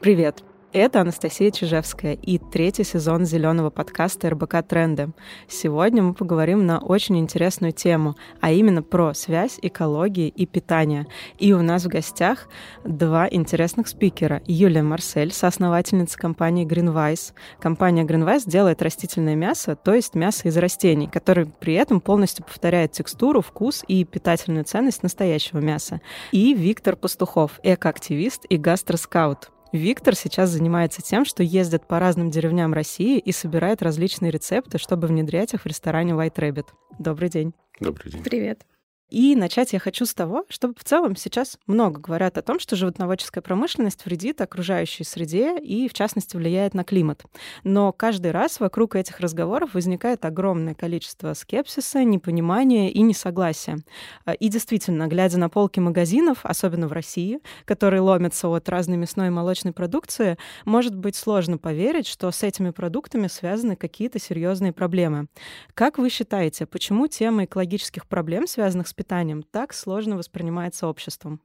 Привет! Это Анастасия Чижевская и третий сезон зеленого подкаста РБК Тренды. Сегодня мы поговорим на очень интересную тему, а именно про связь экологии и питания. И у нас в гостях два интересных спикера. Юлия Марсель, соосновательница компании Greenwise. Компания Greenwise делает растительное мясо, то есть мясо из растений, которое при этом полностью повторяет текстуру, вкус и питательную ценность настоящего мяса. И Виктор Пастухов, экоактивист и гастроскаут. Виктор сейчас занимается тем, что ездит по разным деревням России и собирает различные рецепты, чтобы внедрять их в ресторане White Rabbit. Добрый день. Добрый день. Привет. И начать я хочу с того, что в целом сейчас много говорят о том, что животноводческая промышленность вредит окружающей среде и, в частности, влияет на климат. Но каждый раз вокруг этих разговоров возникает огромное количество скепсиса, непонимания и несогласия. А, и действительно, глядя на полки магазинов, особенно в России, которые ломятся от разной мясной и молочной продукции, может быть сложно поверить, что с этими продуктами связаны какие-то серьезные проблемы. Как вы считаете, почему тема экологических проблем, связанных с питанием так сложно воспринимается обществом?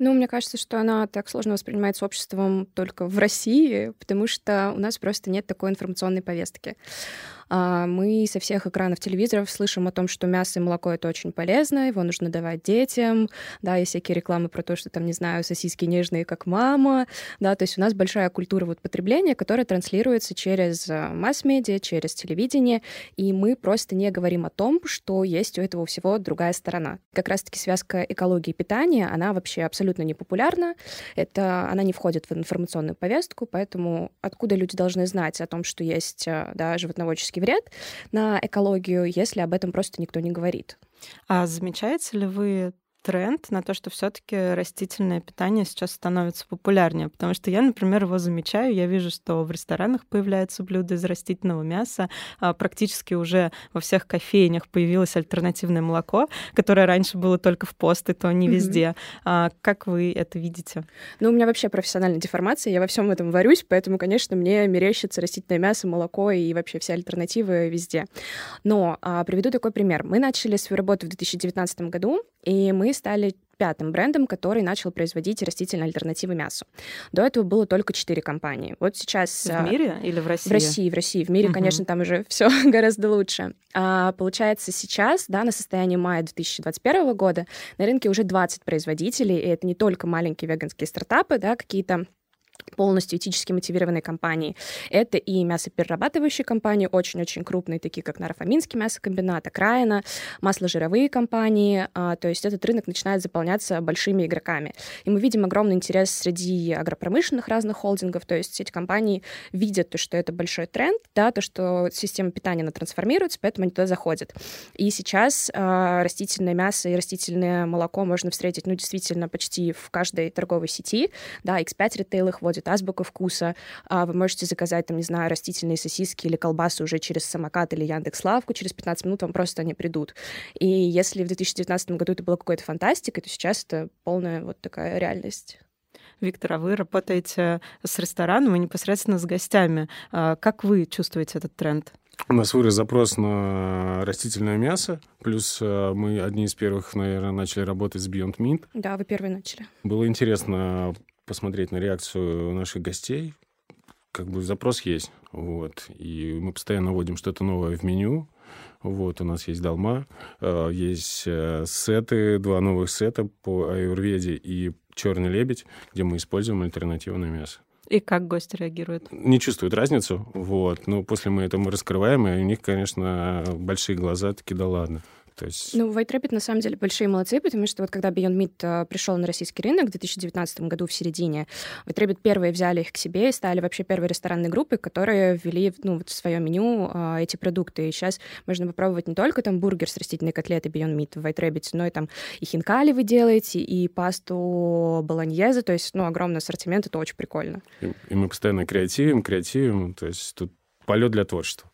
Ну, мне кажется, что она так сложно воспринимается обществом только в России, потому что у нас просто нет такой информационной повестки. А, мы со всех экранов телевизоров слышим о том, что мясо и молоко — это очень полезно, его нужно давать детям, да, есть всякие рекламы про то, что там, не знаю, сосиски нежные, как мама, да, то есть у нас большая культура вот потребления, которая транслируется через э, масс-медиа, через телевидение, и мы просто не говорим о том, что есть у этого всего другая сторона. Как раз-таки связка экологии и питания, она вообще абсолютно не популярна, это, она не входит в информационную повестку, поэтому откуда люди должны знать о том, что есть, э, да, животноводческие экологический вред на экологию, если об этом просто никто не говорит. А замечаете ли вы тренд на то, что все-таки растительное питание сейчас становится популярнее. Потому что я, например, его замечаю, я вижу, что в ресторанах появляются блюда из растительного мяса, а практически уже во всех кофейнях появилось альтернативное молоко, которое раньше было только в пост, и то не везде. Mm-hmm. Как вы это видите? Ну, у меня вообще профессиональная деформация, я во всем этом варюсь, поэтому, конечно, мне мерещится растительное мясо, молоко и вообще все альтернативы везде. Но а, приведу такой пример. Мы начали свою работу в 2019 году, и мы стали пятым брендом, который начал производить растительные альтернативы мясу. До этого было только четыре компании. Вот сейчас... В мире или в России? В России, в России. В мире, угу. конечно, там уже все гораздо лучше. А, получается, сейчас, да, на состояние мая 2021 года на рынке уже 20 производителей, и это не только маленькие веганские стартапы, да, какие-то полностью этически мотивированные компании. Это и мясоперерабатывающие компании, очень-очень крупные, такие как Нарафаминский мясокомбинат, Окраина, масложировые компании. А, то есть этот рынок начинает заполняться большими игроками. И мы видим огромный интерес среди агропромышленных разных холдингов. То есть эти компании видят, то, что это большой тренд, да, то, что система питания она трансформируется, поэтому они туда заходят. И сейчас э, растительное мясо и растительное молоко можно встретить, ну, действительно, почти в каждой торговой сети. Да, X5 ритейл их вводит азбука вкуса. А вы можете заказать, там, не знаю, растительные сосиски или колбасы уже через самокат или Яндекс Лавку. Через 15 минут вам просто они придут. И если в 2019 году это было какой-то фантастикой, то сейчас это полная вот такая реальность. Виктор, а вы работаете с рестораном и непосредственно с гостями. А как вы чувствуете этот тренд? У нас вырос запрос на растительное мясо, плюс э, мы одни из первых, наверное, начали работать с Beyond Meat. Да, вы первые начали. Было интересно посмотреть на реакцию наших гостей. Как бы запрос есть, вот. И мы постоянно вводим что-то новое в меню. Вот, у нас есть долма, э, есть э, сеты, два новых сета по аюрведе и черный лебедь, где мы используем альтернативное мясо. И как гости реагируют? Не чувствуют разницу, вот. Но после мы это мы раскрываем, и у них, конечно, большие глаза, такие, да ладно. То есть... Ну, White Rabbit на самом деле большие молодцы, потому что вот когда Beyond Meat э, пришел на российский рынок в 2019 году в середине, White Rabbit первые взяли их к себе и стали вообще первой ресторанной группой, которые ввели ну, вот в свое меню а, эти продукты. И сейчас можно попробовать не только там бургер с растительной котлетой Beyond Meat в White Rabbit, но и там и хинкали вы делаете, и пасту болоньезе, то есть, ну, огромный ассортимент, это очень прикольно. И, и мы постоянно креативим, креативим, то есть тут полет для творчества.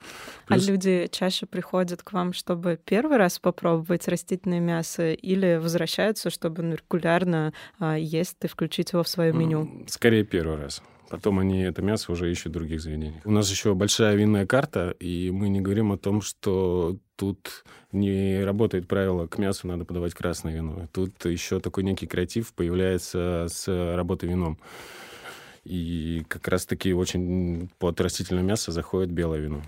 А Плюс... А люди чаще приходят к вам, чтобы первый раз попробовать растительное мясо, или возвращаются, чтобы ну, регулярно а, есть и включить его в свое меню? Скорее первый раз. Потом они это мясо уже ищут в других заведениях. У нас еще большая винная карта, и мы не говорим о том, что тут не работает правило, к мясу надо подавать красное вино. Тут еще такой некий креатив появляется с работой вином. И как раз-таки очень под растительное мясо заходит белое вино.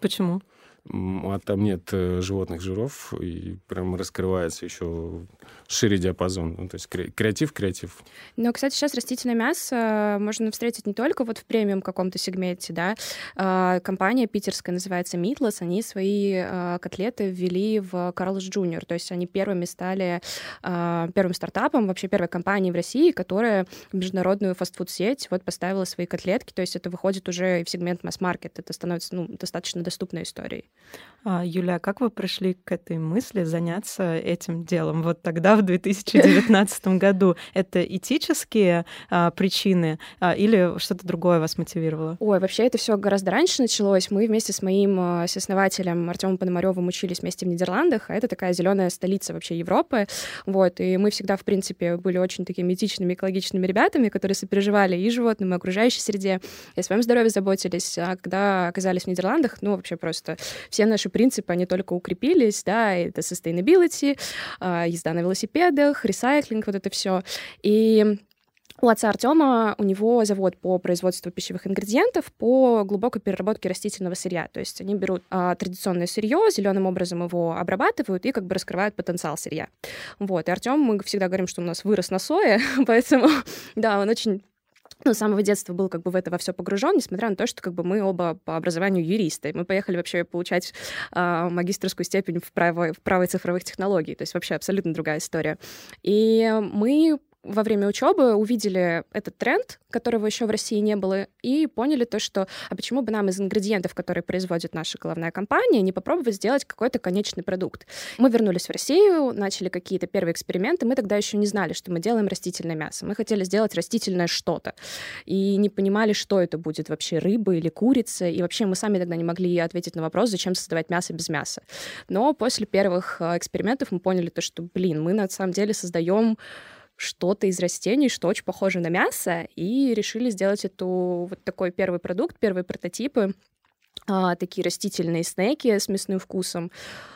Почему? А там нет э, животных жиров, и прям раскрывается еще шире диапазон. Ну, то есть креатив, креатив. Но, кстати, сейчас растительное мясо можно встретить не только вот в премиум каком-то сегменте, да. А, компания питерская называется Meatless, они свои а, котлеты ввели в Карлс Junior, то есть они первыми стали первым стартапом, вообще первой компанией в России, которая международную фастфуд-сеть вот поставила свои котлетки, то есть это выходит уже в сегмент масс-маркет, это становится ну, достаточно доступной историей. А, Юля, как вы пришли к этой мысли заняться этим делом вот тогда, в 2019 году? Это этические а, причины а, или что-то другое вас мотивировало? Ой, вообще это все гораздо раньше началось. Мы вместе с моим а, основателем Артемом Пономаревым учились вместе в Нидерландах, а это такая зеленая столица вообще Европы. Вот, и мы всегда, в принципе, были очень такими этичными, экологичными ребятами, которые сопереживали и животным, и окружающей среде, и о своем здоровье заботились. А когда оказались в Нидерландах, ну, вообще просто все наши принципы, они только укрепились, да, это sustainability, а, езда на велосипедах, ресайклинг, вот это все. И у отца Артема у него завод по производству пищевых ингредиентов по глубокой переработке растительного сырья. То есть они берут а, традиционное сырье, зеленым образом его обрабатывают и как бы раскрывают потенциал сырья. Вот. И Артем, мы всегда говорим, что у нас вырос на сое, поэтому да, он очень ну, с самого детства был как бы в это во все погружен, несмотря на то, что как бы мы оба по образованию юристы. Мы поехали вообще получать э, магистрскую степень в правой, в правой цифровых технологий, то есть вообще абсолютно другая история. И мы во время учебы увидели этот тренд, которого еще в России не было, и поняли то, что а почему бы нам из ингредиентов, которые производит наша головная компания, не попробовать сделать какой-то конечный продукт. Мы вернулись в Россию, начали какие-то первые эксперименты. Мы тогда еще не знали, что мы делаем растительное мясо. Мы хотели сделать растительное что-то. И не понимали, что это будет вообще, рыба или курица. И вообще мы сами тогда не могли ответить на вопрос, зачем создавать мясо без мяса. Но после первых э, экспериментов мы поняли то, что, блин, мы на самом деле создаем что-то из растений, что очень похоже на мясо, и решили сделать эту вот такой первый продукт, первые прототипы, а, такие растительные снеки с мясным вкусом.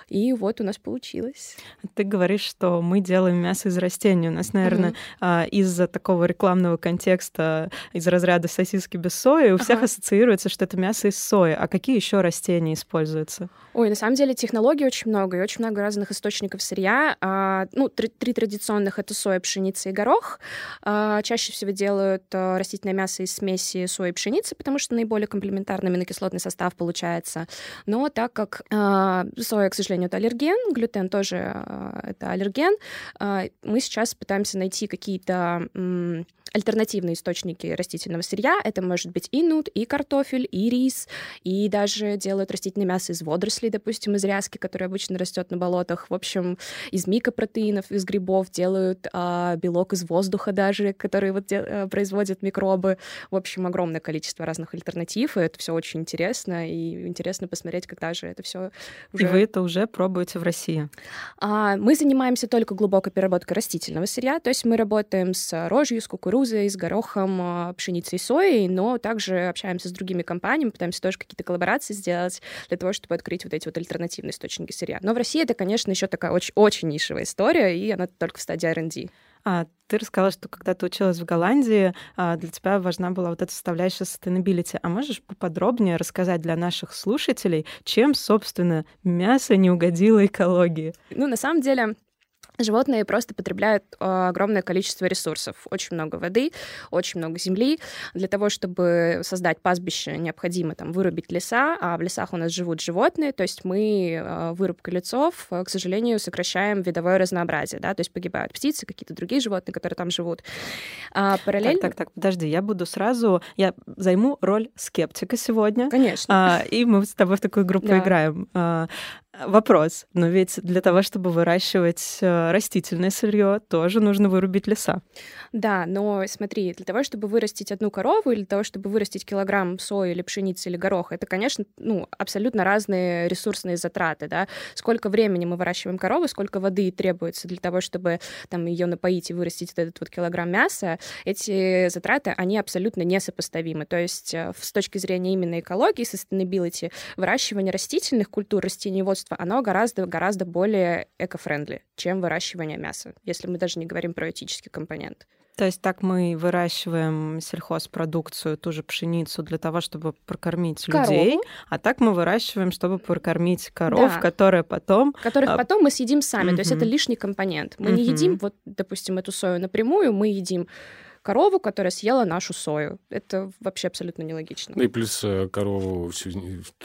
И вот у нас получилось. Ты говоришь, что мы делаем мясо из растений. У нас, наверное, mm-hmm. из-за такого рекламного контекста, из разряда сосиски без сои, у всех ага. ассоциируется, что это мясо из сои. А какие еще растения используются? Ой, на самом деле технологий очень много, и очень много разных источников сырья. А, ну, три, три традиционных — это соя, пшеница и горох. А, чаще всего делают а, растительное мясо из смеси сои и пшеницы, потому что наиболее комплементарный аминокислотный состав получается. Но так как а, соя, к сожалению, это аллерген, глютен тоже э, это аллерген. Э, мы сейчас пытаемся найти какие-то альтернативные источники растительного сырья. Это может быть и нут, и картофель, и рис, и даже делают растительное мясо из водорослей, допустим, из ряски, которая обычно растет на болотах. В общем, из микопротеинов, из грибов делают а, белок из воздуха даже, который вот де- э, производят микробы. В общем, огромное количество разных альтернатив, и это все очень интересно, и интересно посмотреть, когда же это все уже... И вы это уже пробуете в России? А, мы занимаемся только глубокой переработкой растительного сырья, то есть мы работаем с рожью, с кукурузой, с горохом, а, пшеницей и соей, но также общаемся с другими компаниями, пытаемся тоже какие-то коллаборации сделать для того, чтобы открыть вот эти вот альтернативные источники сырья. Но в России это, конечно, еще такая очень, очень нишевая история, и она только в стадии R&D. А, ты рассказала, что когда ты училась в Голландии, а, для тебя важна была вот эта составляющая sustainability. А можешь поподробнее рассказать для наших слушателей, чем, собственно, мясо не угодило экологии? Ну, на самом деле, Животные просто потребляют э, огромное количество ресурсов. Очень много воды, очень много земли. Для того, чтобы создать пастбище, необходимо там вырубить леса, а в лесах у нас живут животные. То есть мы э, вырубкой лесов, э, к сожалению, сокращаем видовое разнообразие. Да? То есть погибают птицы, какие-то другие животные, которые там живут. А параллельно... Так, так, так, подожди, я буду сразу... Я займу роль скептика сегодня. Конечно. А, и мы с тобой в такую группу да. играем. А, Вопрос. Но ведь для того, чтобы выращивать э, растительное сырье, тоже нужно вырубить леса. Да, но смотри, для того, чтобы вырастить одну корову, или для того, чтобы вырастить килограмм сои или пшеницы или гороха, это, конечно, ну, абсолютно разные ресурсные затраты, да. Сколько времени мы выращиваем корову, сколько воды требуется для того, чтобы там ее напоить и вырастить этот вот килограмм мяса, эти затраты, они абсолютно несопоставимы. То есть э, с точки зрения именно экологии, sustainability, выращивание растительных культур, растениеводства производство, оно гораздо-гораздо более эко-френдли, чем выращивание мяса, если мы даже не говорим про этический компонент. То есть так мы выращиваем сельхозпродукцию, ту же пшеницу для того, чтобы прокормить Корову. людей, а так мы выращиваем, чтобы прокормить коров, да. которые потом... Которых а... потом мы съедим сами, угу. то есть это лишний компонент. Мы угу. не едим, вот, допустим, эту сою напрямую, мы едим корову, которая съела нашу сою. Это вообще абсолютно нелогично. Ну и плюс э, корову всю,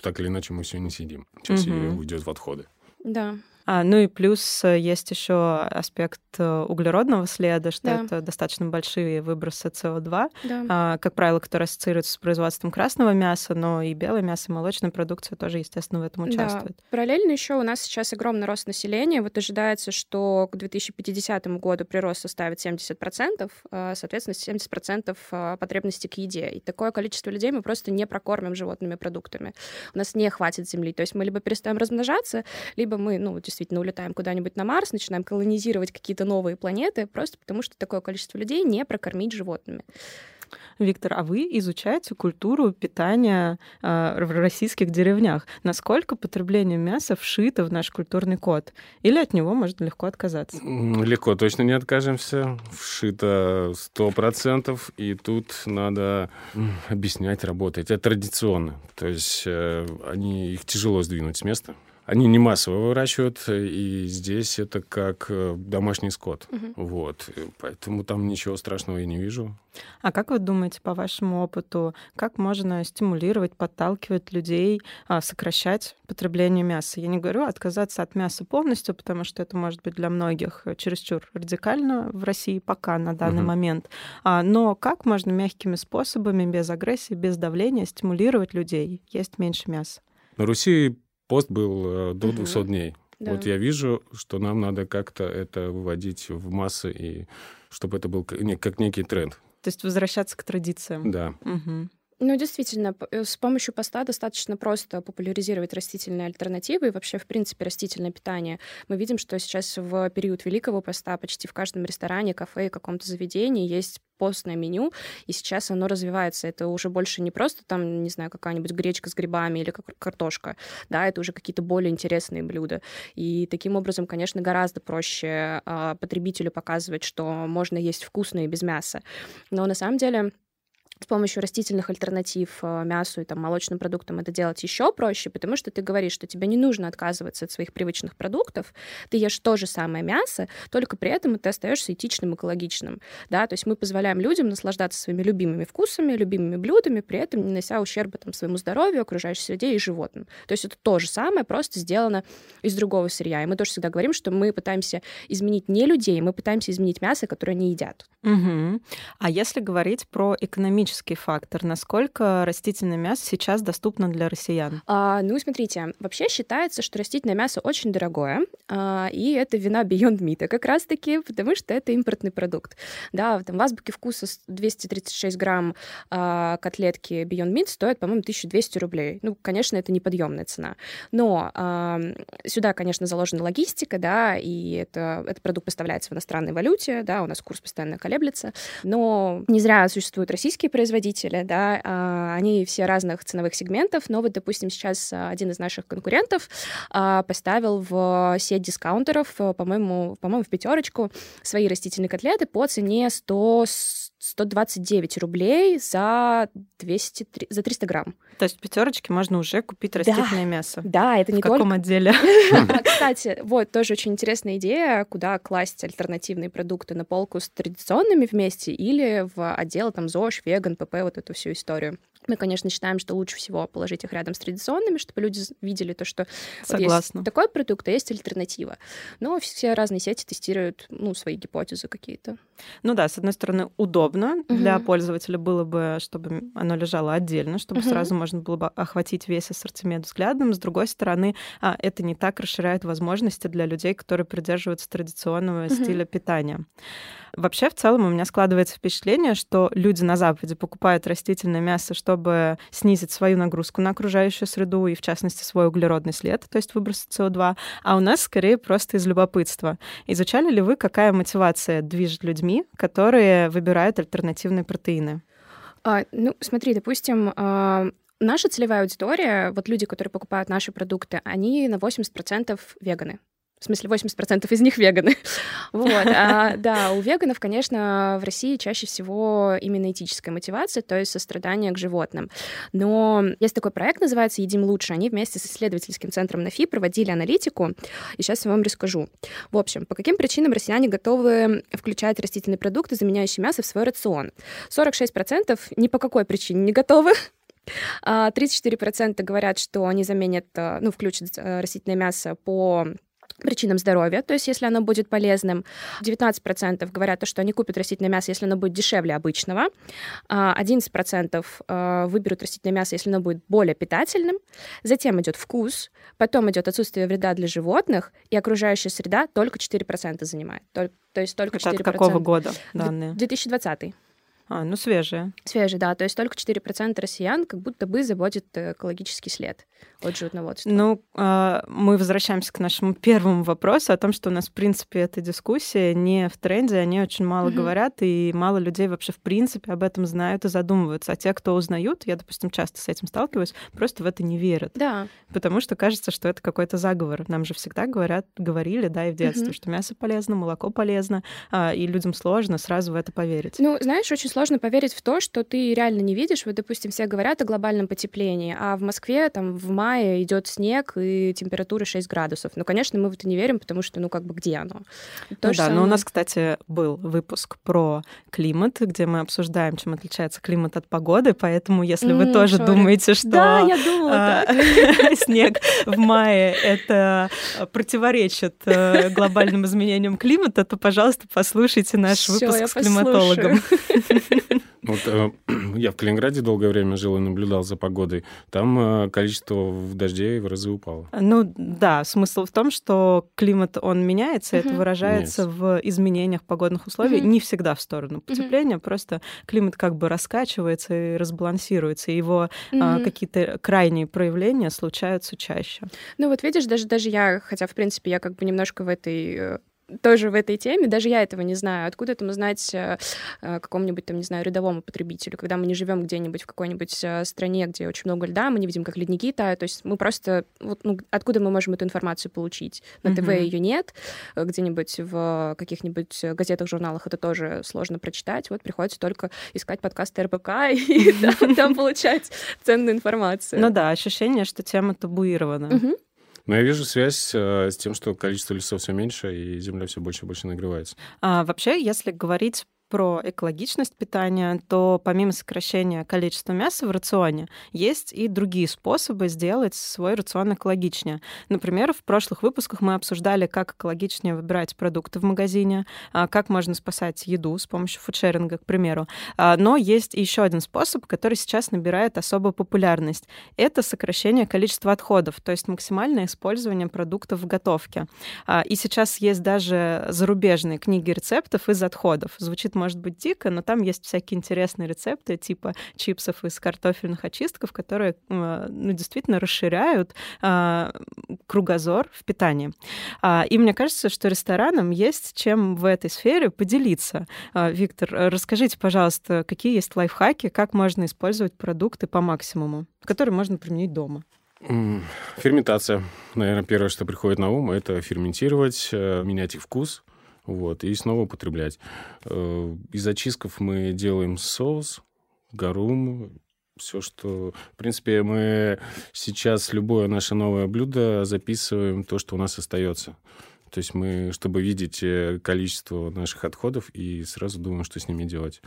так или иначе мы все не съедим. Часть угу. ее уйдет в отходы. Да. А, ну и плюс э, есть еще аспект э, углеродного следа, что да. это достаточно большие выбросы СО2, да. а, как правило, которые ассоциируются с производством красного мяса, но и белое мясо, и молочная продукция тоже, естественно, в этом участвует. Да. Параллельно еще у нас сейчас огромный рост населения. Вот ожидается, что к 2050 году прирост составит 70%, а, соответственно, 70% а, потребностей к еде. И такое количество людей мы просто не прокормим животными продуктами. У нас не хватит земли. То есть мы либо перестаем размножаться, либо мы, ну, действительно, действительно улетаем куда-нибудь на Марс, начинаем колонизировать какие-то новые планеты, просто потому что такое количество людей не прокормить животными. Виктор, а вы изучаете культуру питания э, в российских деревнях? Насколько потребление мяса вшито в наш культурный код? Или от него можно легко отказаться? Легко точно не откажемся. Вшито сто процентов, и тут надо объяснять, работать. Это традиционно. То есть э, они, их тяжело сдвинуть с места. Они не массово выращивают, и здесь это как э, домашний скот. Угу. Вот. Поэтому там ничего страшного я не вижу. А как вы думаете, по вашему опыту, как можно стимулировать, подталкивать людей а, сокращать потребление мяса? Я не говорю отказаться от мяса полностью, потому что это может быть для многих чересчур радикально в России пока на данный угу. момент. А, но как можно мягкими способами, без агрессии, без давления стимулировать людей есть меньше мяса? На Руси пост был э, до 200 угу. дней. Да. Вот я вижу, что нам надо как-то это выводить в массы, и чтобы это был как некий тренд. То есть возвращаться к традициям. Да. Угу. Ну, действительно, э, с помощью поста достаточно просто популяризировать растительные альтернативы и вообще, в принципе, растительное питание. Мы видим, что сейчас в период Великого поста почти в каждом ресторане, кафе и каком-то заведении есть постное меню, и сейчас оно развивается. Это уже больше не просто там, не знаю, какая-нибудь гречка с грибами или картошка, да, это уже какие-то более интересные блюда. И таким образом, конечно, гораздо проще э, потребителю показывать, что можно есть вкусно и без мяса. Но на самом деле с помощью растительных альтернатив э, мясу и там, молочным продуктам это делать еще проще, потому что ты говоришь, что тебе не нужно отказываться от своих привычных продуктов, ты ешь то же самое мясо, только при этом ты остаешься этичным, экологичным. Да? То есть мы позволяем людям наслаждаться своими любимыми вкусами, любимыми блюдами, при этом не нося ущерба там, своему здоровью, окружающей среде и животным. То есть это то же самое, просто сделано из другого сырья. И мы тоже всегда говорим, что мы пытаемся изменить не людей, мы пытаемся изменить мясо, которое они едят. Угу. А если говорить про экономический экономический фактор. Насколько растительное мясо сейчас доступно для россиян? А, ну, смотрите, вообще считается, что растительное мясо очень дорогое, а, и это вина Beyond Meat как раз-таки, потому что это импортный продукт. Да, там в азбуке вкуса 236 грамм а, котлетки Beyond Meat стоит, по-моему, 1200 рублей. Ну, конечно, это неподъемная цена. Но а, сюда, конечно, заложена логистика, да, и это, этот продукт поставляется в иностранной валюте, да, у нас курс постоянно колеблется. Но не зря существуют российские производители, да, а, они все разных ценовых сегментов, но вот, допустим, сейчас а, один из наших конкурентов а, поставил в сеть дискаунтеров, по-моему, по-моему, в пятерочку свои растительные котлеты по цене 100 129 рублей за 200, за 300 грамм. То есть в пятерочке можно уже купить растительное да, мясо. Да, это не в каком отделе? Кстати, вот тоже очень интересная идея, куда класть альтернативные продукты на полку с традиционными вместе или в отдел там ЗОЖ, веган, ПП, вот эту всю историю. Мы, конечно, считаем, что лучше всего положить их рядом с традиционными, чтобы люди видели то, что вот есть такой продукт, а есть альтернатива. Но все разные сети тестируют ну, свои гипотезы какие-то. Ну да, с одной стороны, удобно угу. для пользователя было бы, чтобы оно лежало отдельно, чтобы угу. сразу можно было бы охватить весь ассортимент взглядом. С другой стороны, а, это не так расширяет возможности для людей, которые придерживаются традиционного угу. стиля питания. Вообще, в целом, у меня складывается впечатление, что люди на Западе покупают растительное мясо, чтобы снизить свою нагрузку на окружающую среду и, в частности, свой углеродный след, то есть выброс СО2, а у нас скорее просто из любопытства. Изучали ли вы, какая мотивация движет людьми, которые выбирают альтернативные протеины? А, ну, смотри, допустим, а, наша целевая аудитория, вот люди, которые покупают наши продукты, они на 80% веганы. В смысле, 80% из них веганы. вот. А, да, у веганов, конечно, в России чаще всего именно этическая мотивация, то есть сострадание к животным. Но есть такой проект, называется «Едим лучше». Они вместе с исследовательским центром НАФИ проводили аналитику, и сейчас я вам расскажу. В общем, по каким причинам россияне готовы включать растительные продукты, заменяющие мясо, в свой рацион? 46% ни по какой причине не готовы, 34% а, говорят, что они заменят, э, ну, включат э, растительное мясо по причинам здоровья, то есть если оно будет полезным. 19% говорят, что они купят растительное мясо, если оно будет дешевле обычного. 11% а, э, выберут растительное мясо, если оно будет более питательным. Затем идет вкус, потом идет отсутствие вреда для животных, и окружающая среда только 4% занимает. То, то есть только 4%. Это от какого года данные? 2020. А, ну свежие. Свежие, да. То есть только 4% россиян как будто бы заботит экологический след от животноводства. Ну, э, мы возвращаемся к нашему первому вопросу о том, что у нас, в принципе, эта дискуссия не в тренде, они очень мало mm-hmm. говорят, и мало людей вообще, в принципе, об этом знают и задумываются. А те, кто узнают, я, допустим, часто с этим сталкиваюсь, просто в это не верят. Да. Потому что кажется, что это какой-то заговор. Нам же всегда говорят, говорили, да, и в детстве, mm-hmm. что мясо полезно, молоко полезно, э, и людям сложно сразу в это поверить. Ну, знаешь, очень сложно поверить в то, что ты реально не видишь. Вот, допустим, все говорят о глобальном потеплении, а в Москве там в мае идет снег и температура 6 градусов. Ну, конечно, мы в это не верим, потому что, ну, как бы где оно? То ну да, самое... но у нас, кстати, был выпуск про климат, где мы обсуждаем, чем отличается климат от погоды, поэтому если вы тоже sorry. думаете, что да, я думала, а, снег в мае это противоречит э, глобальным изменениям климата, то, пожалуйста, послушайте наш выпуск с климатологом. Вот э, я в Калининграде долгое время жил и наблюдал за погодой. Там э, количество дождей в разы упало. Ну да, смысл в том, что климат, он меняется, uh-huh. это выражается Нет. в изменениях погодных условий, uh-huh. не всегда в сторону потепления, uh-huh. просто климат как бы раскачивается и разбалансируется, и его uh-huh. какие-то крайние проявления случаются чаще. Ну вот видишь, даже, даже я, хотя в принципе я как бы немножко в этой э, тоже в этой теме, даже я этого не знаю. Откуда это мы знать э, э, какому-нибудь, там, не знаю, рядовому потребителю, когда мы не живем где-нибудь в какой-нибудь э, стране, где очень много льда, мы не видим, как ледники тают, то есть мы просто... Вот, ну, откуда мы можем эту информацию получить? На ТВ mm-hmm. ее нет, где-нибудь в каких-нибудь газетах, журналах это тоже сложно прочитать, вот приходится только искать подкасты РБК и там получать ценную информацию. Ну да, ощущение, что тема табуирована. Но я вижу связь э, с тем, что количество лесов все меньше, и земля все больше и больше нагревается. А, вообще, если говорить про экологичность питания, то помимо сокращения количества мяса в рационе, есть и другие способы сделать свой рацион экологичнее. Например, в прошлых выпусках мы обсуждали, как экологичнее выбирать продукты в магазине, а, как можно спасать еду с помощью фудшеринга, к примеру. А, но есть еще один способ, который сейчас набирает особую популярность. Это сокращение количества отходов, то есть максимальное использование продуктов в готовке. А, и сейчас есть даже зарубежные книги рецептов из отходов. Звучит может быть дико, но там есть всякие интересные рецепты, типа чипсов из картофельных очистков, которые э, ну, действительно расширяют а, кругозор в питании. А, и мне кажется, что ресторанам есть чем в этой сфере поделиться. А, Виктор, расскажите, пожалуйста, какие есть лайфхаки, как можно использовать продукты по максимуму, которые можно применить дома? Ферментация. Наверное, первое, что приходит на ум, это ферментировать, э, менять их вкус вот, и снова употреблять. Э, из очистков мы делаем соус, гарум, все, что... В принципе, мы сейчас любое наше новое блюдо записываем то, что у нас остается. То есть мы, чтобы видеть э, количество наших отходов, и сразу думаем, что с ними делать.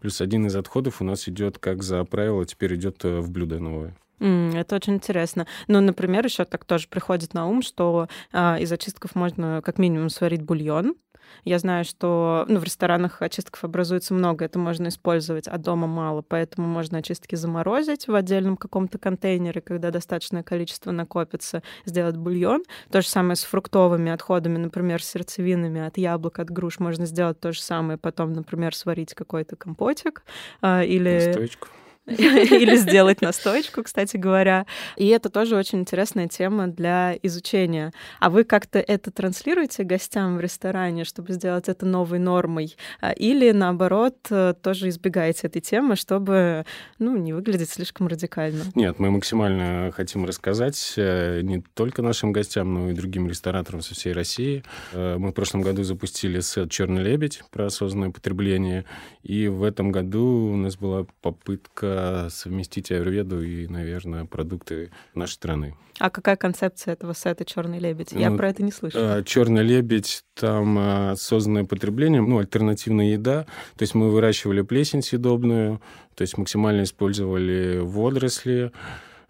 Плюс один из отходов у нас идет, как за правило, теперь идет э, в блюдо новое. Mm, это очень интересно. Ну, например, еще так тоже приходит на ум, что а, из очистков можно как минимум сварить бульон, я знаю, что ну, в ресторанах очистков образуется много, это можно использовать, а дома мало, поэтому можно очистки заморозить в отдельном каком-то контейнере, когда достаточное количество накопится, сделать бульон. То же самое с фруктовыми отходами, например, с сердцевинами от яблок, от груш можно сделать то же самое, потом, например, сварить какой-то компотик а, или... Настоечку или сделать настойку, кстати говоря. И это тоже очень интересная тема для изучения. А вы как-то это транслируете гостям в ресторане, чтобы сделать это новой нормой? А, или, наоборот, э, тоже избегаете этой темы, чтобы ну, не выглядеть слишком радикально? Нет, мы максимально хотим рассказать э, не только нашим гостям, но и другим рестораторам со всей России. Э, мы в прошлом году запустили сет «Черный лебедь» про осознанное потребление, и в этом году у нас была попытка совместить аюрведу и, наверное, продукты нашей страны. А какая концепция этого сета «Черный лебедь»? Я ну, про это не слышала. «Черный лебедь» — там осознанное потребление, ну, альтернативная еда. То есть мы выращивали плесень съедобную, то есть максимально использовали водоросли,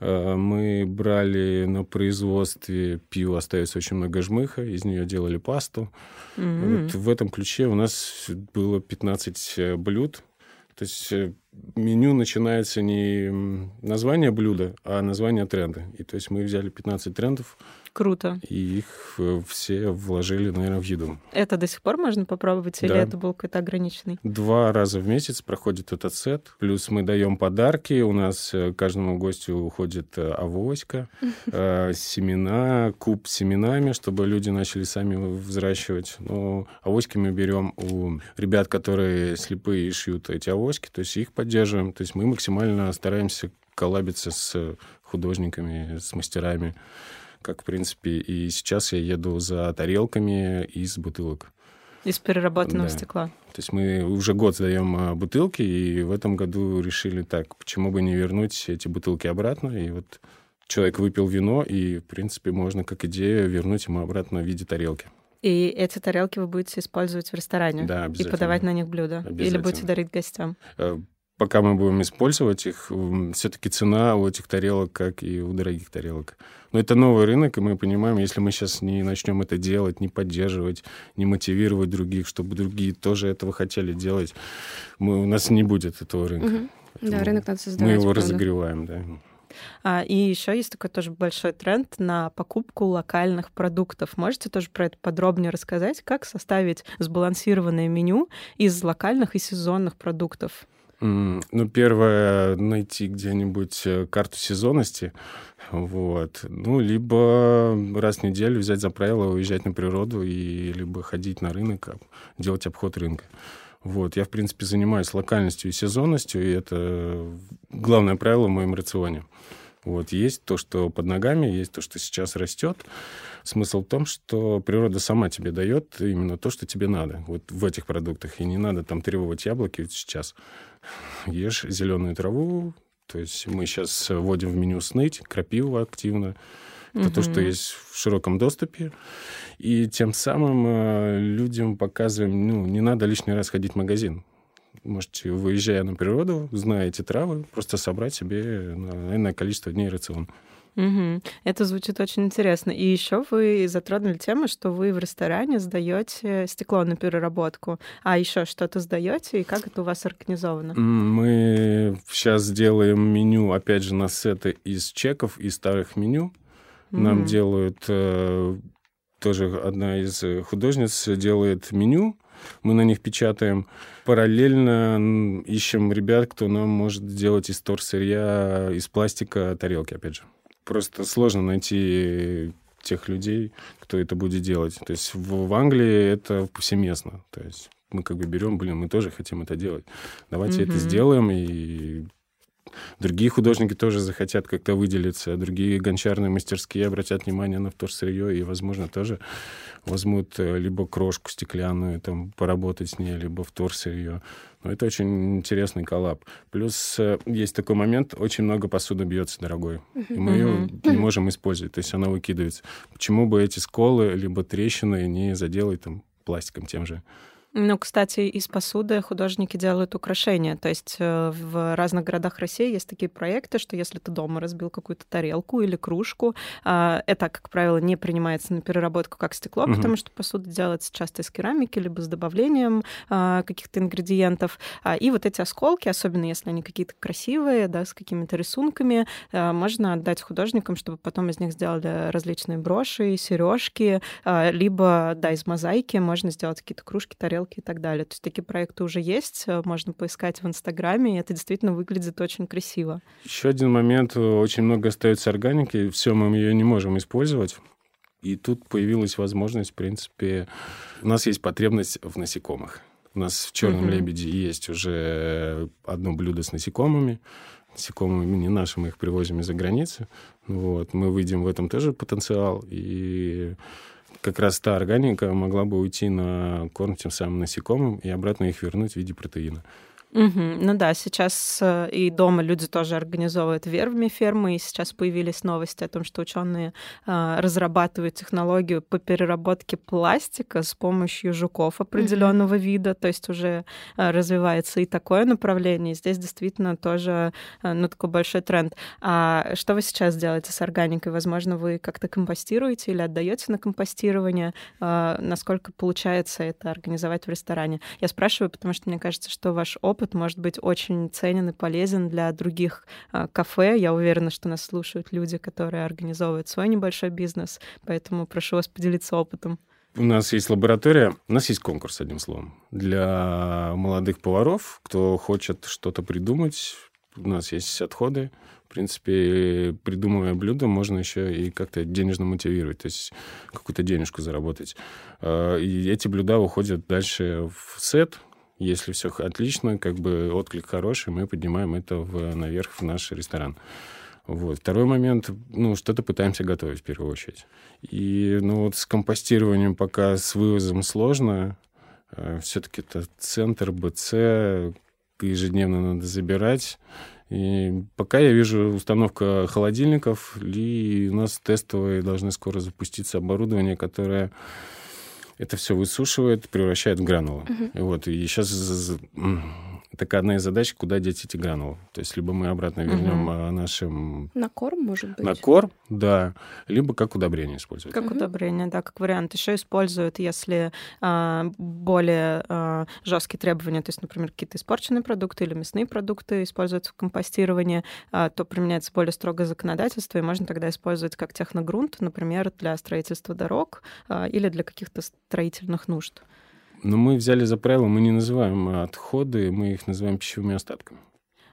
Э, мы брали на производстве пиво, остается очень много жмыха, из нее делали пасту. Mm-hmm. Вот в этом ключе у нас было 15 э, блюд. То есть э, меню начинается не название блюда, а название тренда. И то есть мы взяли 15 трендов, Круто. И их э, все вложили, наверное, в еду. Это до сих пор можно попробовать, или это был какой-то ограниченный? Два раза в месяц проходит этот сет. Плюс мы даем подарки. У нас э, каждому гостю уходит э, авоська, семена, куб с семенами, чтобы люди начали сами взращивать. Но авоськи мы берем у ребят, которые слепые и шьют эти авоськи, то есть их поддерживаем. То есть мы максимально стараемся коллабиться с художниками, с мастерами как, в принципе, и сейчас я еду за тарелками из бутылок. Из переработанного да. стекла. То есть мы уже год сдаем а, бутылки, и в этом году решили так, почему бы не вернуть эти бутылки обратно. И вот человек выпил вино, и, в принципе, можно как идею вернуть ему обратно в виде тарелки. И эти тарелки вы будете использовать в ресторане? Да, обязательно. И подавать на них блюда? Или будете дарить гостям? Пока мы будем использовать их, все-таки цена у этих тарелок, как и у дорогих тарелок. Но это новый рынок, и мы понимаем, если мы сейчас не начнем это делать, не поддерживать, не мотивировать других, чтобы другие тоже этого хотели делать, мы, у нас не будет этого рынка. Угу. Да, рынок надо создавать. Мы его правда. разогреваем, да. А, и еще есть такой тоже большой тренд на покупку локальных продуктов. Можете тоже про это подробнее рассказать, как составить сбалансированное меню из локальных и сезонных продуктов? Ну, первое, найти где-нибудь э, карту сезонности, вот. Ну, либо раз в неделю взять за правило уезжать на природу и либо ходить на рынок, а, делать обход рынка. Вот. Я, в принципе, занимаюсь локальностью и сезонностью, и это главное правило в моем рационе. Вот. Есть то, что под ногами, есть то, что сейчас растет. Смысл в том, что природа сама тебе дает именно то, что тебе надо вот в этих продуктах. И не надо там требовать яблоки вот сейчас. Ешь зеленую траву, то есть мы сейчас вводим в меню сныть, крапиву активно. Это угу. то, что есть в широком доступе. И тем самым э, людям показываем, ну, не надо лишний раз ходить в магазин. Можете, выезжая на природу, зная эти травы, просто собрать себе наверное, количество дней рацион. Угу. Это звучит очень интересно. И еще вы затронули тему, что вы в ресторане сдаете стекло на переработку. А еще что-то сдаете и как это у вас организовано? Мы сейчас делаем меню, опять же, на сеты из чеков и старых меню. Нам угу. делают э, тоже одна из художниц делает меню. Мы на них печатаем. Параллельно ищем ребят, кто нам может сделать из торсырья, из пластика тарелки, опять же просто сложно найти тех людей, кто это будет делать. То есть в, в Англии это повсеместно. То есть мы как бы берем, блин, мы тоже хотим это делать. Давайте mm-hmm. это сделаем, и другие художники тоже захотят как-то выделиться, другие гончарные мастерские обратят внимание на вторсырье и, возможно, тоже возьмут э, либо крошку стеклянную, там, поработать с ней, либо вторсырье. Но это очень интересный коллаб. Плюс э, есть такой момент, очень много посуды бьется дорогой, и мы ее не можем использовать, то есть она выкидывается. Почему бы эти сколы, либо трещины не заделать там пластиком тем же? Ну, кстати, из посуды художники делают украшения. То есть э, в разных городах России есть такие проекты, что если ты дома разбил какую-то тарелку или кружку, а, это, как правило, не принимается на переработку как стекло, угу. потому что посуда делается часто из керамики, либо с добавлением а, каких-то ингредиентов. А, и вот эти осколки, особенно если они какие-то красивые, да, с какими-то рисунками, можно отдать художникам, чтобы потом из них сделали различные броши, сережки, либо, да, из мозаики можно сделать какие-то кружки, тарелки, тарелки и так далее. То есть такие проекты уже есть, э, можно поискать в Инстаграме, и это действительно выглядит очень красиво. Еще один момент, очень много остается органики, все мы ее не можем использовать. И тут появилась возможность, в принципе, у нас есть потребность в насекомых. У нас в черном угу. лебеде есть уже одно блюдо с насекомыми. Насекомыми не наши, мы их привозим из-за границы. Вот. Мы выйдем в этом тоже потенциал. И как раз та органика могла бы уйти на корм тем самым насекомым и обратно их вернуть в виде протеина. Угу. Ну да, сейчас э, и дома люди тоже организовывают вервми фермы, и сейчас появились новости о том, что ученые а, разрабатывают технологию по переработке пластика с помощью жуков определенного угу. вида, то есть уже а, развивается и такое направление. И здесь действительно тоже а, ну, такой большой тренд. А что вы сейчас делаете с органикой? Возможно, вы как-то компостируете или отдаете на компостирование? Насколько получается это организовать в ресторане? Я спрашиваю, потому что мне кажется, что ваш опыт опыт может быть очень ценен и полезен для других а, кафе. Я уверена, что нас слушают люди, которые организовывают свой небольшой бизнес, поэтому прошу вас поделиться опытом. У нас есть лаборатория, у нас есть конкурс, одним словом, для молодых поваров, кто хочет что-то придумать. У нас есть отходы. В принципе, придумывая блюдо, можно еще и как-то денежно мотивировать, то есть какую-то денежку заработать. А, и эти блюда уходят дальше в сет, если все отлично, как бы отклик хороший, мы поднимаем это в, наверх в наш ресторан. Вот. Второй момент, ну, что-то пытаемся готовить в первую очередь. И, ну, вот с компостированием пока с вывозом сложно. Э, Все-таки это центр, БЦ, ежедневно надо забирать. И пока я вижу установка холодильников, и у нас тестовые должны скоро запуститься оборудование, которое это все высушивает, превращает в гранулы. Uh-huh. Вот, и сейчас такая одна из задач, куда деть эти гранулы. То есть либо мы обратно вернем угу. нашим... На корм, может быть? На корм, да. Либо как удобрение использовать. Как угу. удобрение, да, как вариант. Еще используют, если а, более а, жесткие требования, то есть, например, какие-то испорченные продукты или мясные продукты используются в компостировании, а, то применяется более строгое законодательство, и можно тогда использовать как техногрунт, например, для строительства дорог а, или для каких-то строительных нужд. Но мы взяли за правило, мы не называем отходы, мы их называем пищевыми остатками.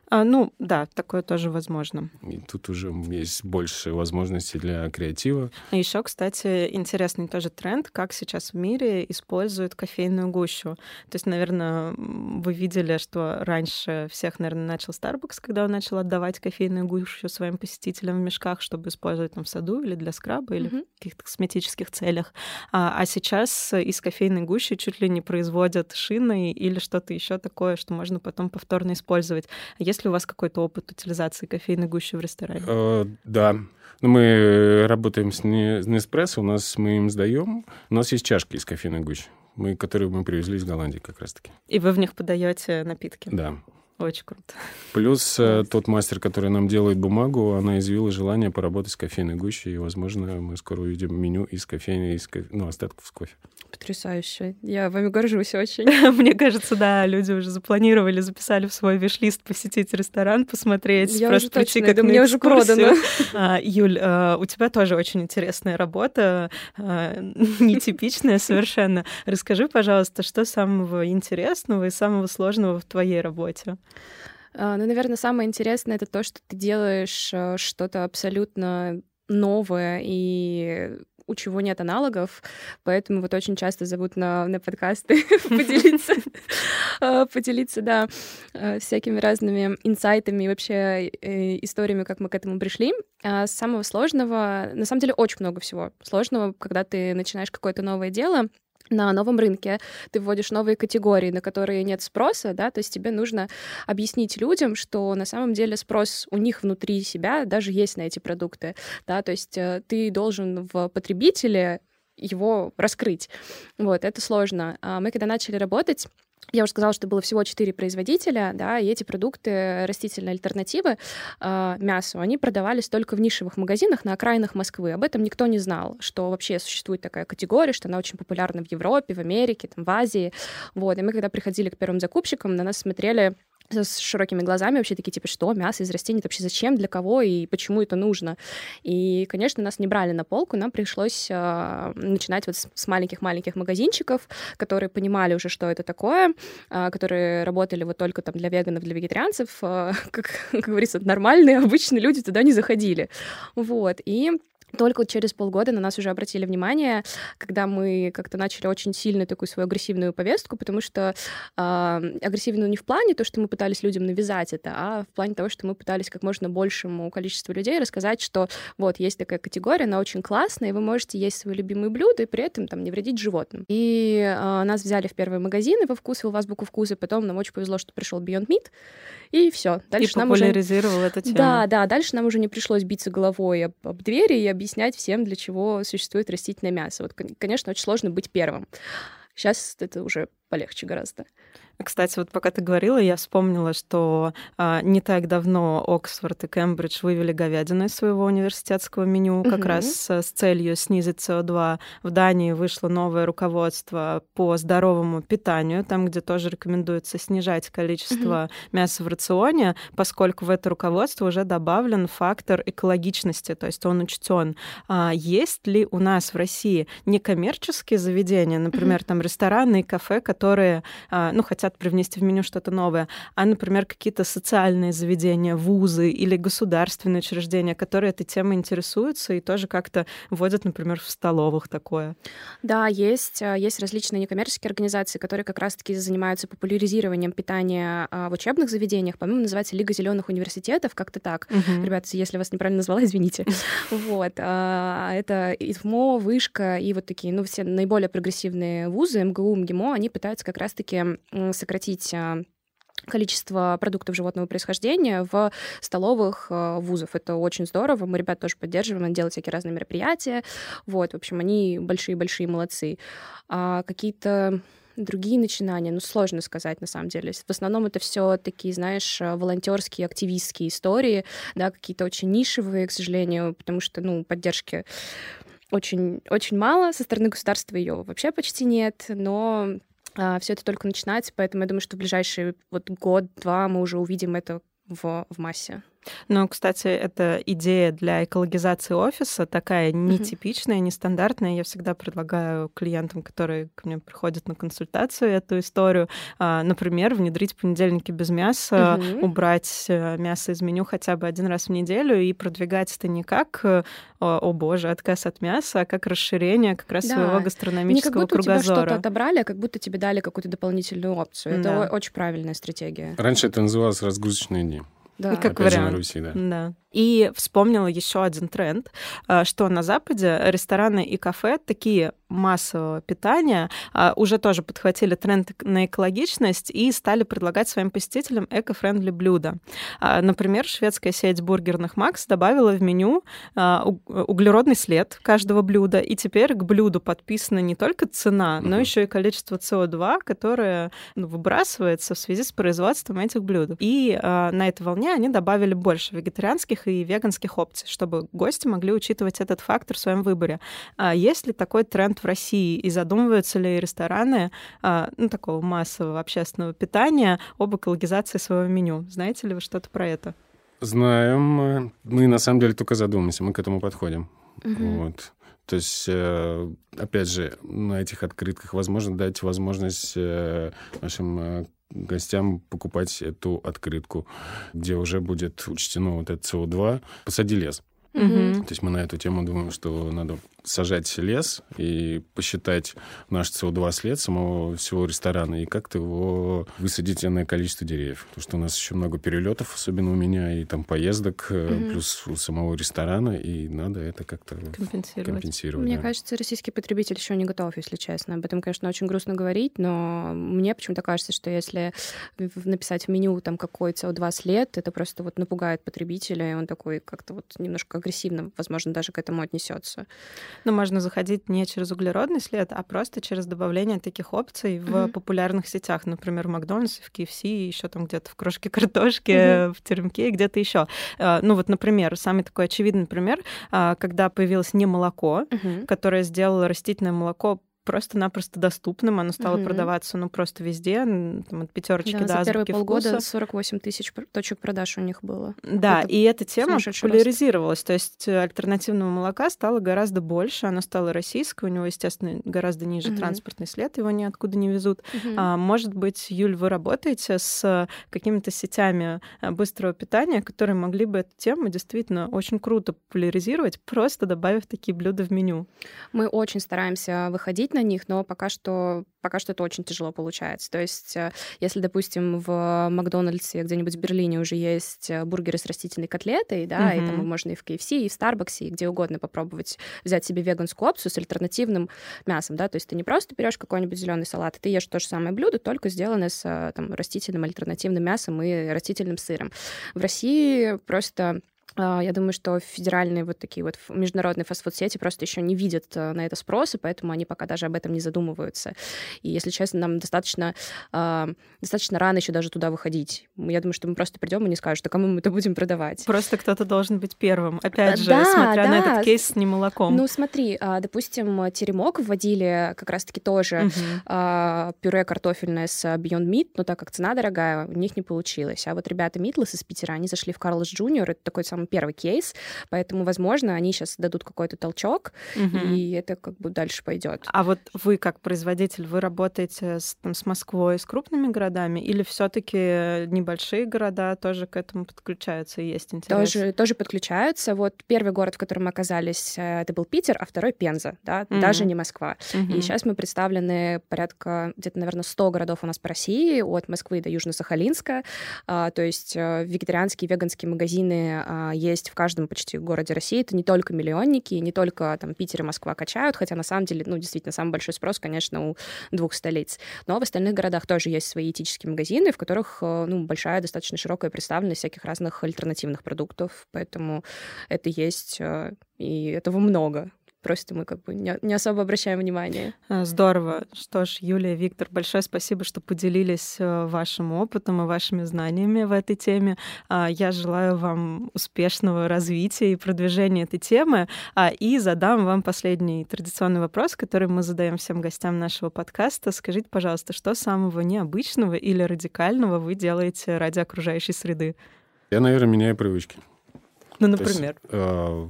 А, ну, да, такое тоже возможно. И тут уже есть больше возможностей для креатива. А еще, кстати, интересный тоже тренд, как сейчас в мире используют кофейную гущу. То есть, наверное, вы видели, что раньше всех, наверное, начал Starbucks, когда он начал отдавать кофейную гущу своим посетителям в мешках, чтобы использовать там в саду или для скраба, mm-hmm. или в каких-то косметических целях. А, а сейчас из кофейной гущи чуть ли не производят шины или что-то еще такое, что можно потом повторно использовать. Есть ли у вас какой-то опыт утилизации кофейной гущи в ресторане? Э, да. Ну, мы работаем с Неспрессо, у нас мы им сдаем. У нас есть чашки из кофейной гущи, мы, которые мы привезли из Голландии как раз-таки. И вы в них подаете напитки? Да. Очень круто. Плюс э, тот мастер, который нам делает бумагу, она изъявила желание поработать с кофейной гущей, и, возможно, мы скоро увидим меню из кофейни, из кофе, ну, остатков с кофе. Потрясающе. Я вами горжусь очень. Мне кажется, да, люди уже запланировали, записали в свой виш-лист посетить ресторан, посмотреть, я просто уже прийти точно, как мне уже продано. А, Юль, а, у тебя тоже очень интересная работа, а, нетипичная совершенно. Расскажи, пожалуйста, что самого интересного и самого сложного в твоей работе? А, ну, наверное, самое интересное это то, что ты делаешь э, что-то абсолютно новое и у чего нет аналогов, поэтому вот очень часто зовут на, на подкасты поделиться, а, поделиться, да, э, всякими разными инсайтами и вообще э, историями, как мы к этому пришли. А самого сложного, на самом деле, очень много всего сложного, когда ты начинаешь какое-то новое дело, на новом рынке, ты вводишь новые категории, на которые нет спроса, да, то есть тебе нужно объяснить людям, что на самом деле спрос у них внутри себя даже есть на эти продукты, да, то есть э, ты должен в потребителе его раскрыть. Вот, это сложно. А мы когда начали работать, я уже сказала, что было всего четыре производителя, да, и эти продукты, растительные альтернативы э, мясу, они продавались только в нишевых магазинах на окраинах Москвы. Об этом никто не знал, что вообще существует такая категория, что она очень популярна в Европе, в Америке, там, в Азии. Вот. И мы, когда приходили к первым закупщикам, на нас смотрели с широкими глазами вообще такие, типа, что, мясо из растений, вообще зачем, для кого и почему это нужно? И, конечно, нас не брали на полку, нам пришлось э, начинать вот с маленьких-маленьких магазинчиков, которые понимали уже, что это такое, э, которые работали вот только там для веганов, для вегетарианцев, э, как, как говорится, нормальные, обычные люди туда не заходили. Вот, и только через полгода на нас уже обратили внимание, когда мы как-то начали очень сильно такую свою агрессивную повестку, потому что э, агрессивную не в плане то, что мы пытались людям навязать это, а в плане того, что мы пытались как можно большему количеству людей рассказать, что вот есть такая категория, она очень классная, и вы можете есть свои любимые блюда и при этом там не вредить животным. И э, нас взяли в первые магазины во вкус и в азбуку вкуса, потом нам очень повезло, что пришел Beyond Meat, и все. Дальше и нам уже... эту тему. Да, да, дальше нам уже не пришлось биться головой об, об двери и объяснять всем, для чего существует растительное мясо. Вот, конечно, очень сложно быть первым. Сейчас это уже полегче гораздо. Кстати, вот пока ты говорила, я вспомнила, что а, не так давно Оксфорд и Кембридж вывели говядину из своего университетского меню как угу. раз с, с целью снизить СО2. В Дании вышло новое руководство по здоровому питанию, там, где тоже рекомендуется снижать количество угу. мяса в рационе, поскольку в это руководство уже добавлен фактор экологичности, то есть он учтен. А есть ли у нас в России некоммерческие заведения, например, угу. там рестораны и кафе, которые, а, ну, хотя хотят привнести в меню что-то новое, а, например, какие-то социальные заведения, вузы или государственные учреждения, которые этой темой интересуются и тоже как-то вводят, например, в столовых такое. Да, есть, а, есть различные некоммерческие организации, которые как раз-таки занимаются популяризированием питания а, в учебных заведениях. По-моему, называется Лига зеленых университетов, как-то так. Угу. Ребята, если вас неправильно назвала, извините. Вот. Это ИФМО, Вышка и вот такие, ну, все наиболее прогрессивные вузы, МГУ, МГИМО, они пытаются как раз-таки сократить а, количество продуктов животного происхождения в столовых а, вузов. Это очень здорово. Мы ребят тоже поддерживаем, они делают всякие разные мероприятия. Вот, в общем, они большие-большие молодцы. А какие-то другие начинания, ну, сложно сказать, на самом деле. В основном это все такие, знаешь, волонтерские, активистские истории, да, какие-то очень нишевые, к сожалению, потому что, ну, поддержки очень, очень мало, со стороны государства ее вообще почти нет, но а, все это только начинается, поэтому я думаю, что в ближайший вот год-два мы уже увидим это в, в массе. Ну, кстати, эта идея для экологизации офиса такая нетипичная, нестандартная. Я всегда предлагаю клиентам, которые ко мне приходят на консультацию, эту историю. А, например, внедрить понедельники без мяса, угу. убрать э, мясо из меню хотя бы один раз в неделю и продвигать это не как э, о боже, отказ от мяса, а как расширение как раз да. своего гастрономического не как будто кругозора. Что-то отобрали, а как будто тебе дали какую-то дополнительную опцию. Да. Это очень правильная стратегия. Раньше это называлось разгрузочные дни. Да. Как Опять вариант. Же на Руси, да. да. И вспомнила еще один тренд, э, что на Западе рестораны и кафе такие массового питания э, уже тоже подхватили тренд на экологичность и стали предлагать своим посетителям эко-френдли блюда. Э, например, шведская сеть бургерных Макс добавила в меню углеродный след каждого блюда, и теперь к блюду подписана не только цена, но еще и количество СО2, которое ну, выбрасывается в связи с производством этих блюд. И на этой волне они добавили больше вегетарианских и веганских опций, чтобы гости могли учитывать этот фактор в своем выборе. А есть ли такой тренд в России и задумываются ли рестораны а, ну, такого массового общественного питания об экологизации своего меню? Знаете ли вы что-то про это? Знаем. Мы на самом деле только задумаемся, мы к этому подходим. Угу. Вот. То есть, э, опять же, на этих открытках возможно дать возможность э, нашим э, гостям покупать эту открытку, где уже будет учтено вот это СО2. Посади лес. Угу. То есть мы на эту тему думаем, что надо сажать лес и посчитать наш СО2 след самого всего ресторана и как-то его высадить на количество деревьев. Потому что у нас еще много перелетов, особенно у меня, и там поездок, угу. плюс у самого ресторана, и надо это как-то компенсировать. компенсировать мне да. кажется, российский потребитель еще не готов, если честно. Об этом, конечно, очень грустно говорить, но мне почему-то кажется, что если написать в меню там какой СО2 след, это просто вот напугает потребителя, и он такой как-то вот немножко агрессивно, возможно, даже к этому отнесется. Но можно заходить не через углеродный след, а просто через добавление таких опций в mm-hmm. популярных сетях, например, в Макдональдсе, в KFC, еще там где-то в крошке картошки, mm-hmm. в теремке, где-то еще. А, ну вот, например, самый такой очевидный пример, а, когда появилось не молоко, mm-hmm. которое сделало растительное молоко просто-напросто доступным, оно стало угу. продаваться, ну, просто везде, там, от пятерочки да, до за первые полгода вкуса. 48 тысяч точек продаж у них было. Да, это и эта тема популяризировалась, рост. то есть э, альтернативного молока стало гораздо больше, оно стало российское, у него, естественно, гораздо ниже угу. транспортный след, его ниоткуда не везут. Угу. А, может быть, Юль, вы работаете с какими-то сетями э, быстрого питания, которые могли бы эту тему действительно очень круто популяризировать, просто добавив такие блюда в меню? Мы очень стараемся выходить на них, но пока что пока что это очень тяжело получается. То есть, э, если, допустим, в Макдональдсе где-нибудь в Берлине уже есть э, бургеры с растительной котлетой, да, mm-hmm. и там можно и в KFC, и в Starbucks, и где угодно попробовать взять себе веганскую опцию с альтернативным мясом, да, то есть ты не просто берешь какой-нибудь зеленый салат, ты ешь то же самое блюдо, только сделанное с э, там, растительным альтернативным мясом и растительным сыром. В России просто а, я думаю, что федеральные вот такие вот международные фастфуд-сети просто еще не видят э, на это спроса, поэтому они пока даже об этом не задумываются. И, если честно, нам достаточно, а, достаточно рано еще даже туда выходить. Я думаю, что мы просто придем и не скажем, что кому мы это будем продавать. Просто кто-то должен быть первым. Опять же, да, смотря да. на этот кейс с немолоком. Ну, смотри, а, допустим, теремок вводили как раз-таки тоже угу. пюре картофельное с Beyond Meat, но так как цена дорогая, у них не получилось. А вот ребята Meatless из Питера, они зашли в Carl's Jr., это такой самый первый кейс, поэтому, возможно, они сейчас дадут какой-то толчок, угу. и это как бы дальше пойдет. А вот вы как производитель, вы работаете с, там, с Москвой, с крупными городами, или все-таки небольшие города тоже к этому подключаются и есть интерес? Тоже, тоже подключаются. Вот первый город, в котором мы оказались, э, это был Питер, а второй Пенза, да, угу. даже не Москва. Угу. И сейчас мы представлены порядка где-то, наверное, 100 городов у нас по России, от Москвы до Южно-Сахалинска, а, то есть э, вегетарианские, веганские магазины а, есть в каждом почти городе России. Это не только миллионники, не только там Питер и Москва качают, хотя на самом деле, ну, действительно, самый большой спрос, конечно, у двух столиц. Но в остальных городах тоже есть свои этические магазины, в которых, э, ну, большая, достаточно широкая представленность всяких разных альтернативных продуктов, поэтому это есть, э, и этого много просто мы как бы не, не особо обращаем внимания. А, здорово. Что ж, Юлия, Виктор, большое спасибо, что поделились э, вашим опытом и вашими знаниями в этой теме. А, я желаю вам успешного развития и продвижения этой темы. А, и задам вам последний традиционный вопрос, который мы задаем всем гостям нашего подкаста. Скажите, пожалуйста, что самого необычного или радикального вы делаете ради окружающей среды? Я, наверное, меняю привычки. Ну, например? есть, э,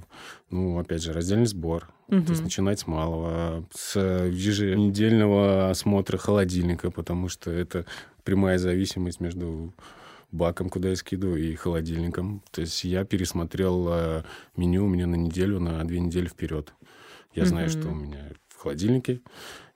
ну, опять же, раздельный сбор. Угу. То есть начинать с малого, с еженедельного осмотра холодильника, потому что это прямая зависимость между баком, куда я скидываю, и холодильником. То есть я пересмотрел э, меню у меня на неделю, на две недели вперед. Я угу. знаю, что у меня в холодильнике.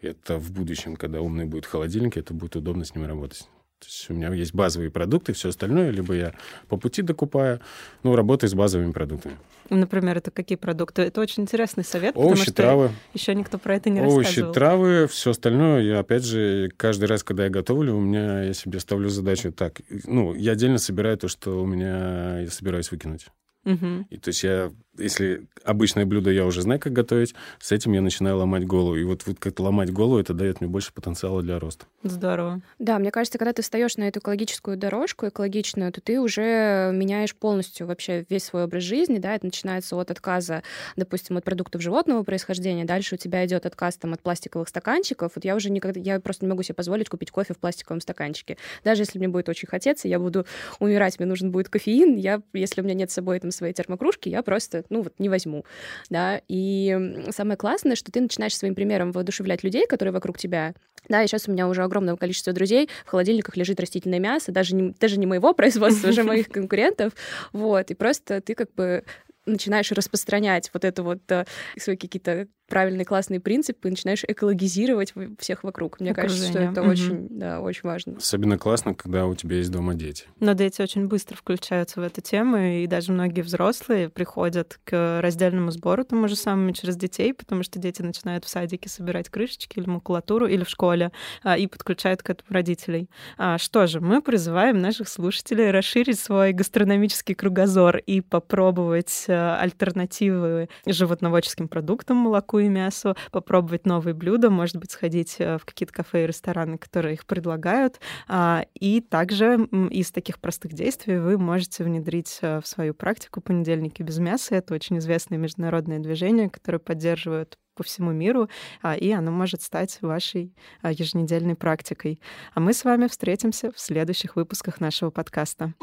Это в будущем, когда умный будет холодильник, это будет удобно с ним работать. То есть у меня есть базовые продукты, все остальное, либо я по пути докупаю, ну, работаю с базовыми продуктами. Например, это какие продукты? Это очень интересный совет, Овощи, потому что травы. еще никто про это не Овощи, рассказывал. Овощи, травы, все остальное. Я, опять же, каждый раз, когда я готовлю, у меня, я себе ставлю задачу так. Ну, я отдельно собираю то, что у меня я собираюсь выкинуть. Угу. И то есть я если обычное блюдо я уже знаю, как готовить, с этим я начинаю ломать голову. И вот, вот как ломать голову, это дает мне больше потенциала для роста. Здорово. Да, мне кажется, когда ты встаешь на эту экологическую дорожку, экологичную, то ты уже меняешь полностью вообще весь свой образ жизни, да, это начинается от отказа, допустим, от продуктов животного происхождения, дальше у тебя идет отказ там от пластиковых стаканчиков. Вот я уже никогда, я просто не могу себе позволить купить кофе в пластиковом стаканчике. Даже если мне будет очень хотеться, я буду умирать, мне нужен будет кофеин, я, если у меня нет с собой там своей термокружки, я просто ну вот не возьму, да, и самое классное, что ты начинаешь своим примером воодушевлять людей, которые вокруг тебя, да, и сейчас у меня уже огромное количество друзей, в холодильниках лежит растительное мясо, даже не, даже не моего производства, уже моих конкурентов, вот, и просто ты как бы начинаешь распространять вот это вот э, свои какие-то правильные классные принципы и начинаешь экологизировать всех вокруг. Мне Окружение. кажется, что это угу. очень, да, очень важно. Особенно классно, когда у тебя есть дома дети. Но дети очень быстро включаются в эту тему, и даже многие взрослые приходят к раздельному сбору тому же самому через детей, потому что дети начинают в садике собирать крышечки или макулатуру, или в школе, а, и подключают к этому родителей. А, что же, мы призываем наших слушателей расширить свой гастрономический кругозор и попробовать альтернативы животноводческим продуктам, молоку и мясу, попробовать новые блюда, может быть, сходить в какие-то кафе и рестораны, которые их предлагают. А, и также из таких простых действий вы можете внедрить в свою практику понедельники без мяса. Это очень известное международное движение, которое поддерживают по всему миру, а, и оно может стать вашей а, еженедельной практикой. А мы с вами встретимся в следующих выпусках нашего подкаста.